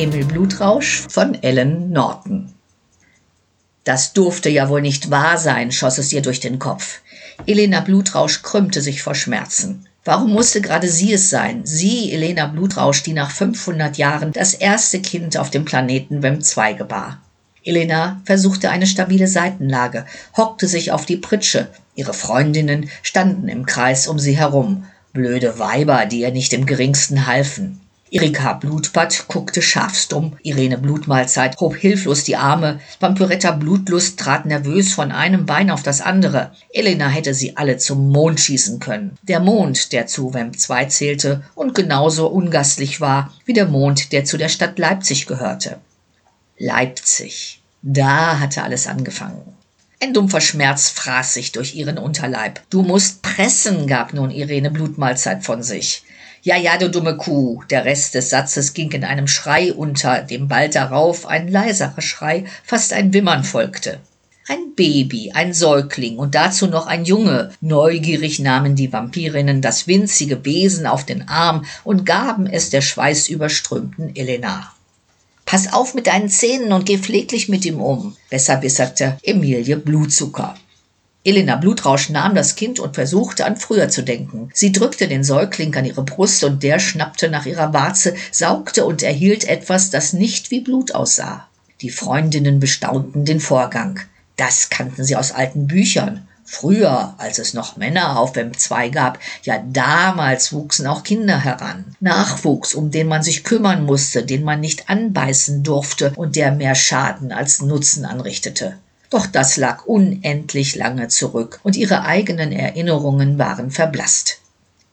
Emil Blutrausch von Ellen Norton. Das durfte ja wohl nicht wahr sein, schoss es ihr durch den Kopf. Elena Blutrausch krümmte sich vor Schmerzen. Warum musste gerade sie es sein? Sie, Elena Blutrausch, die nach 500 Jahren das erste Kind auf dem Planeten WEM 2 gebar. Elena versuchte eine stabile Seitenlage, hockte sich auf die Pritsche. Ihre Freundinnen standen im Kreis um sie herum. Blöde Weiber, die ihr nicht im geringsten halfen. Erika Blutbad guckte scharfstumm, Irene Blutmahlzeit hob hilflos die Arme, Vampyretta Blutlust trat nervös von einem Bein auf das andere. Elena hätte sie alle zum Mond schießen können. Der Mond, der zu Wemp 2 zählte und genauso ungastlich war wie der Mond, der zu der Stadt Leipzig gehörte. Leipzig. Da hatte alles angefangen. Ein dumpfer Schmerz fraß sich durch ihren Unterleib. Du musst pressen, gab nun Irene Blutmahlzeit von sich. Ja, ja, du dumme Kuh. Der Rest des Satzes ging in einem Schrei unter, dem bald darauf ein leiserer Schrei, fast ein Wimmern folgte. Ein Baby, ein Säugling und dazu noch ein Junge. Neugierig nahmen die Vampirinnen das winzige Wesen auf den Arm und gaben es der schweißüberströmten Elena. Pass auf mit deinen Zähnen und geh pfleglich mit ihm um, besserwisserte Emilie Blutzucker. Elena Blutrausch nahm das Kind und versuchte an früher zu denken. Sie drückte den Säugling an ihre Brust und der schnappte nach ihrer Warze, saugte und erhielt etwas, das nicht wie Blut aussah. Die Freundinnen bestaunten den Vorgang. Das kannten sie aus alten Büchern. Früher, als es noch Männer auf WEM 2 gab, ja damals wuchsen auch Kinder heran. Nachwuchs, um den man sich kümmern musste, den man nicht anbeißen durfte und der mehr Schaden als Nutzen anrichtete. Doch das lag unendlich lange zurück, und ihre eigenen Erinnerungen waren verblasst.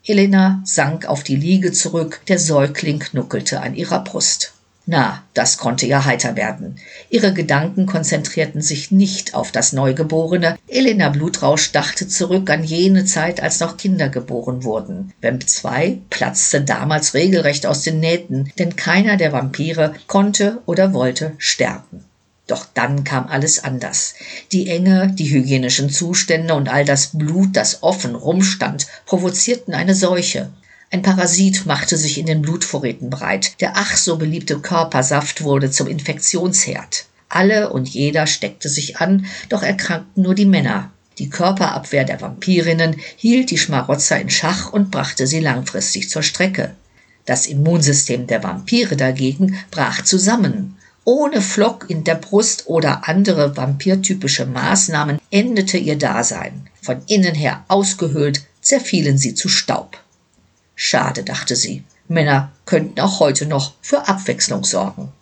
Elena sank auf die Liege zurück, der Säugling knuckelte an ihrer Brust. Na, das konnte ja heiter werden. Ihre Gedanken konzentrierten sich nicht auf das Neugeborene. Elena Blutrausch dachte zurück an jene Zeit, als noch Kinder geboren wurden. Vamp 2 platzte damals regelrecht aus den Nähten, denn keiner der Vampire konnte oder wollte sterben. Doch dann kam alles anders. Die Enge, die hygienischen Zustände und all das Blut, das offen rumstand, provozierten eine Seuche. Ein Parasit machte sich in den Blutvorräten breit. Der ach so beliebte Körpersaft wurde zum Infektionsherd. Alle und jeder steckte sich an, doch erkrankten nur die Männer. Die Körperabwehr der Vampirinnen hielt die Schmarotzer in Schach und brachte sie langfristig zur Strecke. Das Immunsystem der Vampire dagegen brach zusammen. Ohne Flock in der Brust oder andere vampirtypische Maßnahmen endete ihr Dasein. Von innen her ausgehöhlt zerfielen sie zu Staub. Schade, dachte sie. Männer könnten auch heute noch für Abwechslung sorgen.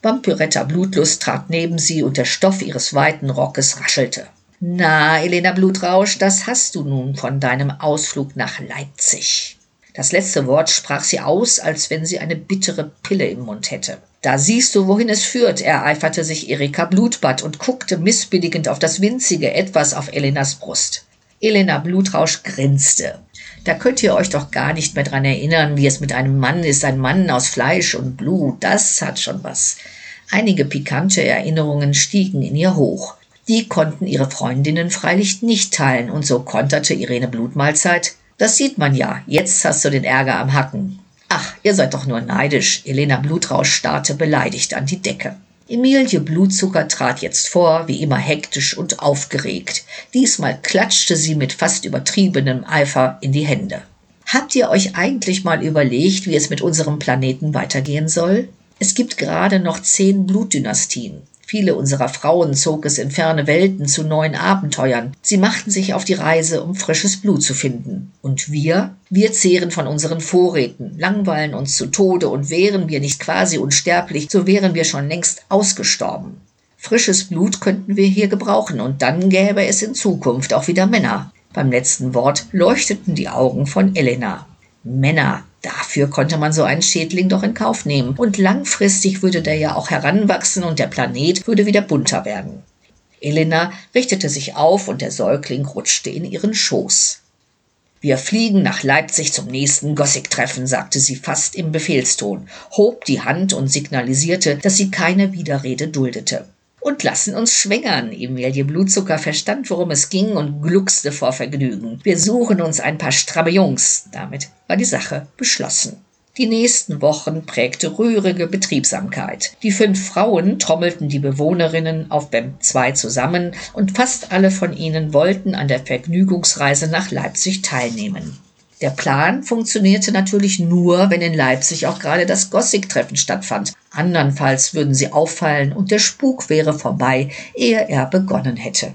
Vampyretta Blutlust trat neben sie und der Stoff ihres weiten Rockes raschelte. Na, Elena Blutrausch, das hast du nun von deinem Ausflug nach Leipzig. Das letzte Wort sprach sie aus, als wenn sie eine bittere Pille im Mund hätte. Da siehst du, wohin es führt, ereiferte sich Erika Blutbad und guckte missbilligend auf das winzige Etwas auf Elenas Brust. Elena Blutrausch grinste. Da könnt ihr euch doch gar nicht mehr dran erinnern, wie es mit einem Mann ist, ein Mann aus Fleisch und Blut, das hat schon was. Einige pikante Erinnerungen stiegen in ihr hoch. Die konnten ihre Freundinnen freilich nicht teilen, und so konterte Irene Blutmahlzeit. Das sieht man ja, jetzt hast du den Ärger am Hacken. Ach, ihr seid doch nur neidisch. Elena Blutrausch starrte beleidigt an die Decke. Emilie Blutzucker trat jetzt vor, wie immer hektisch und aufgeregt. Diesmal klatschte sie mit fast übertriebenem Eifer in die Hände. Habt ihr euch eigentlich mal überlegt, wie es mit unserem Planeten weitergehen soll? Es gibt gerade noch zehn Blutdynastien. Viele unserer Frauen zog es in ferne Welten zu neuen Abenteuern. Sie machten sich auf die Reise, um frisches Blut zu finden. Und wir? Wir zehren von unseren Vorräten, langweilen uns zu Tode und wären wir nicht quasi unsterblich, so wären wir schon längst ausgestorben. Frisches Blut könnten wir hier gebrauchen und dann gäbe es in Zukunft auch wieder Männer. Beim letzten Wort leuchteten die Augen von Elena. Männer, Dafür konnte man so einen Schädling doch in Kauf nehmen. Und langfristig würde der ja auch heranwachsen und der Planet würde wieder bunter werden. Elena richtete sich auf und der Säugling rutschte in ihren Schoß. Wir fliegen nach Leipzig zum nächsten Gothic-Treffen, sagte sie fast im Befehlston, hob die Hand und signalisierte, dass sie keine Widerrede duldete und lassen uns schwängern. Emilie Blutzucker verstand, worum es ging und gluckste vor Vergnügen. Wir suchen uns ein paar stramme Jungs. Damit war die Sache beschlossen. Die nächsten Wochen prägte rührige Betriebsamkeit. Die fünf Frauen trommelten die Bewohnerinnen auf BEM 2 zusammen und fast alle von ihnen wollten an der Vergnügungsreise nach Leipzig teilnehmen. Der Plan funktionierte natürlich nur, wenn in Leipzig auch gerade das Gossig-Treffen stattfand. Andernfalls würden sie auffallen und der Spuk wäre vorbei, ehe er begonnen hätte.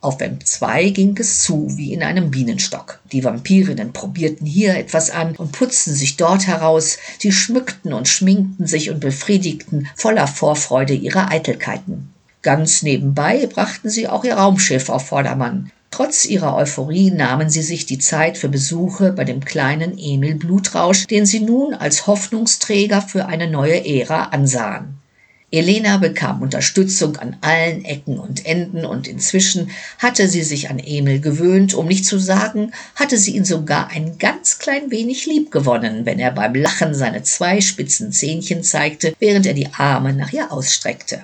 Auf Vamp 2 ging es zu wie in einem Bienenstock. Die Vampirinnen probierten hier etwas an und putzten sich dort heraus, sie schmückten und schminkten sich und befriedigten voller Vorfreude ihre Eitelkeiten. Ganz nebenbei brachten sie auch ihr Raumschiff auf Vordermann. Trotz ihrer Euphorie nahmen sie sich die Zeit für Besuche bei dem kleinen Emil Blutrausch, den sie nun als Hoffnungsträger für eine neue Ära ansahen. Elena bekam Unterstützung an allen Ecken und Enden und inzwischen hatte sie sich an Emil gewöhnt, um nicht zu sagen, hatte sie ihn sogar ein ganz klein wenig lieb gewonnen, wenn er beim Lachen seine zwei spitzen Zähnchen zeigte, während er die Arme nach ihr ausstreckte.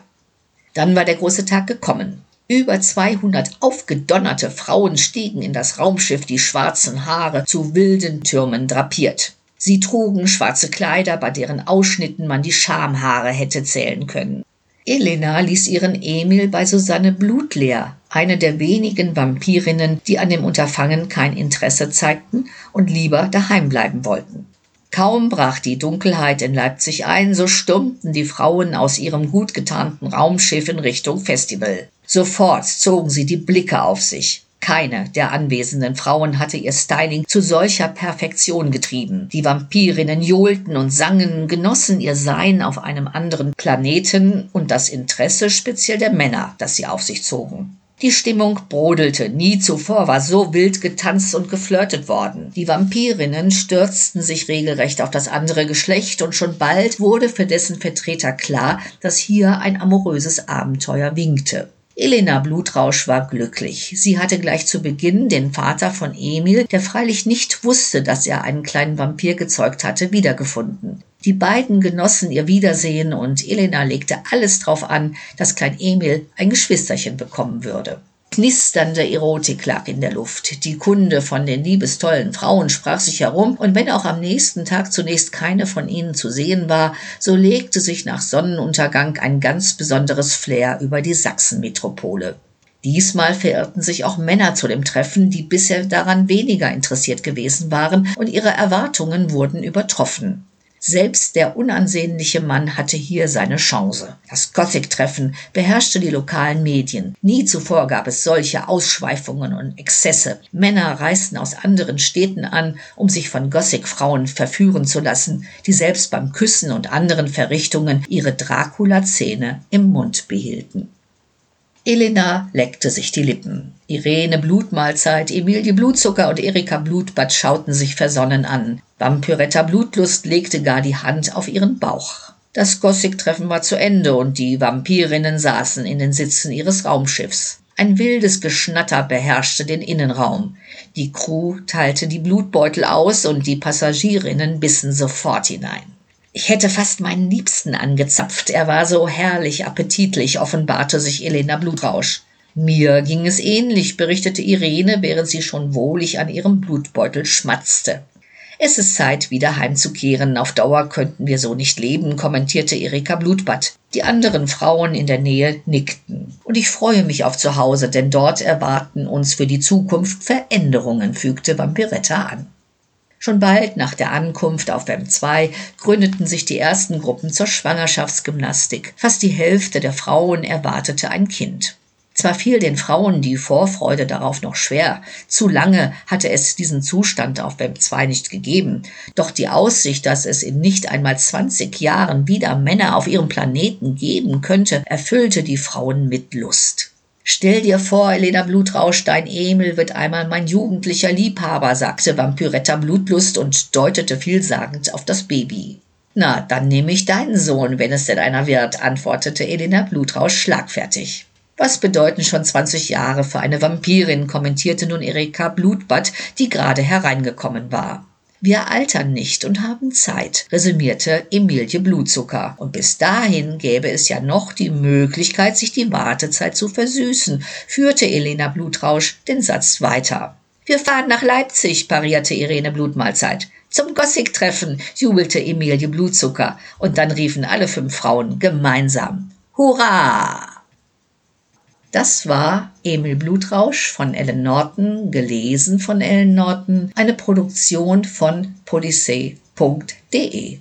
Dann war der große Tag gekommen. Über 200 aufgedonnerte Frauen stiegen in das Raumschiff, die schwarzen Haare zu wilden Türmen drapiert. Sie trugen schwarze Kleider, bei deren Ausschnitten man die Schamhaare hätte zählen können. Elena ließ ihren Emil bei Susanne Blutleer, eine der wenigen Vampirinnen, die an dem Unterfangen kein Interesse zeigten und lieber daheim bleiben wollten. Kaum brach die Dunkelheit in Leipzig ein, so stürmten die Frauen aus ihrem gut getarnten Raumschiff in Richtung Festival. Sofort zogen sie die Blicke auf sich. Keine der anwesenden Frauen hatte ihr Styling zu solcher Perfektion getrieben. Die Vampirinnen johlten und sangen, genossen ihr Sein auf einem anderen Planeten und das Interesse speziell der Männer, das sie auf sich zogen. Die Stimmung brodelte. Nie zuvor war so wild getanzt und geflirtet worden. Die Vampirinnen stürzten sich regelrecht auf das andere Geschlecht und schon bald wurde für dessen Vertreter klar, dass hier ein amoröses Abenteuer winkte. Elena Blutrausch war glücklich. Sie hatte gleich zu Beginn den Vater von Emil, der freilich nicht wusste, dass er einen kleinen Vampir gezeugt hatte, wiedergefunden. Die beiden genossen ihr Wiedersehen und Elena legte alles drauf an, dass Klein Emil ein Geschwisterchen bekommen würde. Knisternde Erotik lag in der Luft. Die Kunde von den liebestollen Frauen sprach sich herum, und wenn auch am nächsten Tag zunächst keine von ihnen zu sehen war, so legte sich nach Sonnenuntergang ein ganz besonderes Flair über die Sachsenmetropole. Diesmal verirrten sich auch Männer zu dem Treffen, die bisher daran weniger interessiert gewesen waren, und ihre Erwartungen wurden übertroffen. Selbst der unansehnliche Mann hatte hier seine Chance. Das Gothic-Treffen beherrschte die lokalen Medien. Nie zuvor gab es solche Ausschweifungen und Exzesse. Männer reisten aus anderen Städten an, um sich von Gothic-Frauen verführen zu lassen, die selbst beim Küssen und anderen Verrichtungen ihre Dracula-Zähne im Mund behielten. Elena leckte sich die Lippen. Irene Blutmahlzeit, Emilie Blutzucker und Erika Blutbad schauten sich versonnen an. Vampyretta Blutlust legte gar die Hand auf ihren Bauch. Das Gothic-Treffen war zu Ende und die Vampirinnen saßen in den Sitzen ihres Raumschiffs. Ein wildes Geschnatter beherrschte den Innenraum. Die Crew teilte die Blutbeutel aus und die Passagierinnen bissen sofort hinein. Ich hätte fast meinen Liebsten angezapft. Er war so herrlich appetitlich, offenbarte sich Elena Blutrausch. Mir ging es ähnlich, berichtete Irene, während sie schon wohlig an ihrem Blutbeutel schmatzte. Es ist Zeit, wieder heimzukehren. Auf Dauer könnten wir so nicht leben, kommentierte Erika Blutbad. Die anderen Frauen in der Nähe nickten. Und ich freue mich auf zu Hause, denn dort erwarten uns für die Zukunft Veränderungen, fügte Vampiretta an. Schon bald nach der Ankunft auf WEM 2 gründeten sich die ersten Gruppen zur Schwangerschaftsgymnastik. Fast die Hälfte der Frauen erwartete ein Kind. Zwar fiel den Frauen die Vorfreude darauf noch schwer, zu lange hatte es diesen Zustand auf WEM 2 nicht gegeben, doch die Aussicht, dass es in nicht einmal 20 Jahren wieder Männer auf ihrem Planeten geben könnte, erfüllte die Frauen mit Lust. Stell dir vor, Elena Blutrausch, dein Emil wird einmal mein jugendlicher Liebhaber, sagte Vampyretta Blutlust und deutete vielsagend auf das Baby. Na, dann nehme ich deinen Sohn, wenn es denn einer wird, antwortete Elena Blutrausch schlagfertig. Was bedeuten schon 20 Jahre für eine Vampirin, kommentierte nun Erika Blutbad, die gerade hereingekommen war. Wir altern nicht und haben Zeit, resümierte Emilie Blutzucker. Und bis dahin gäbe es ja noch die Möglichkeit, sich die Wartezeit zu versüßen, führte Elena Blutrausch den Satz weiter. Wir fahren nach Leipzig, parierte Irene Blutmahlzeit. Zum Gothic-Treffen, jubelte Emilie Blutzucker, und dann riefen alle fünf Frauen gemeinsam Hurra! Das war Emil Blutrausch von Ellen Norton, gelesen von Ellen Norton, eine Produktion von polyssee.de.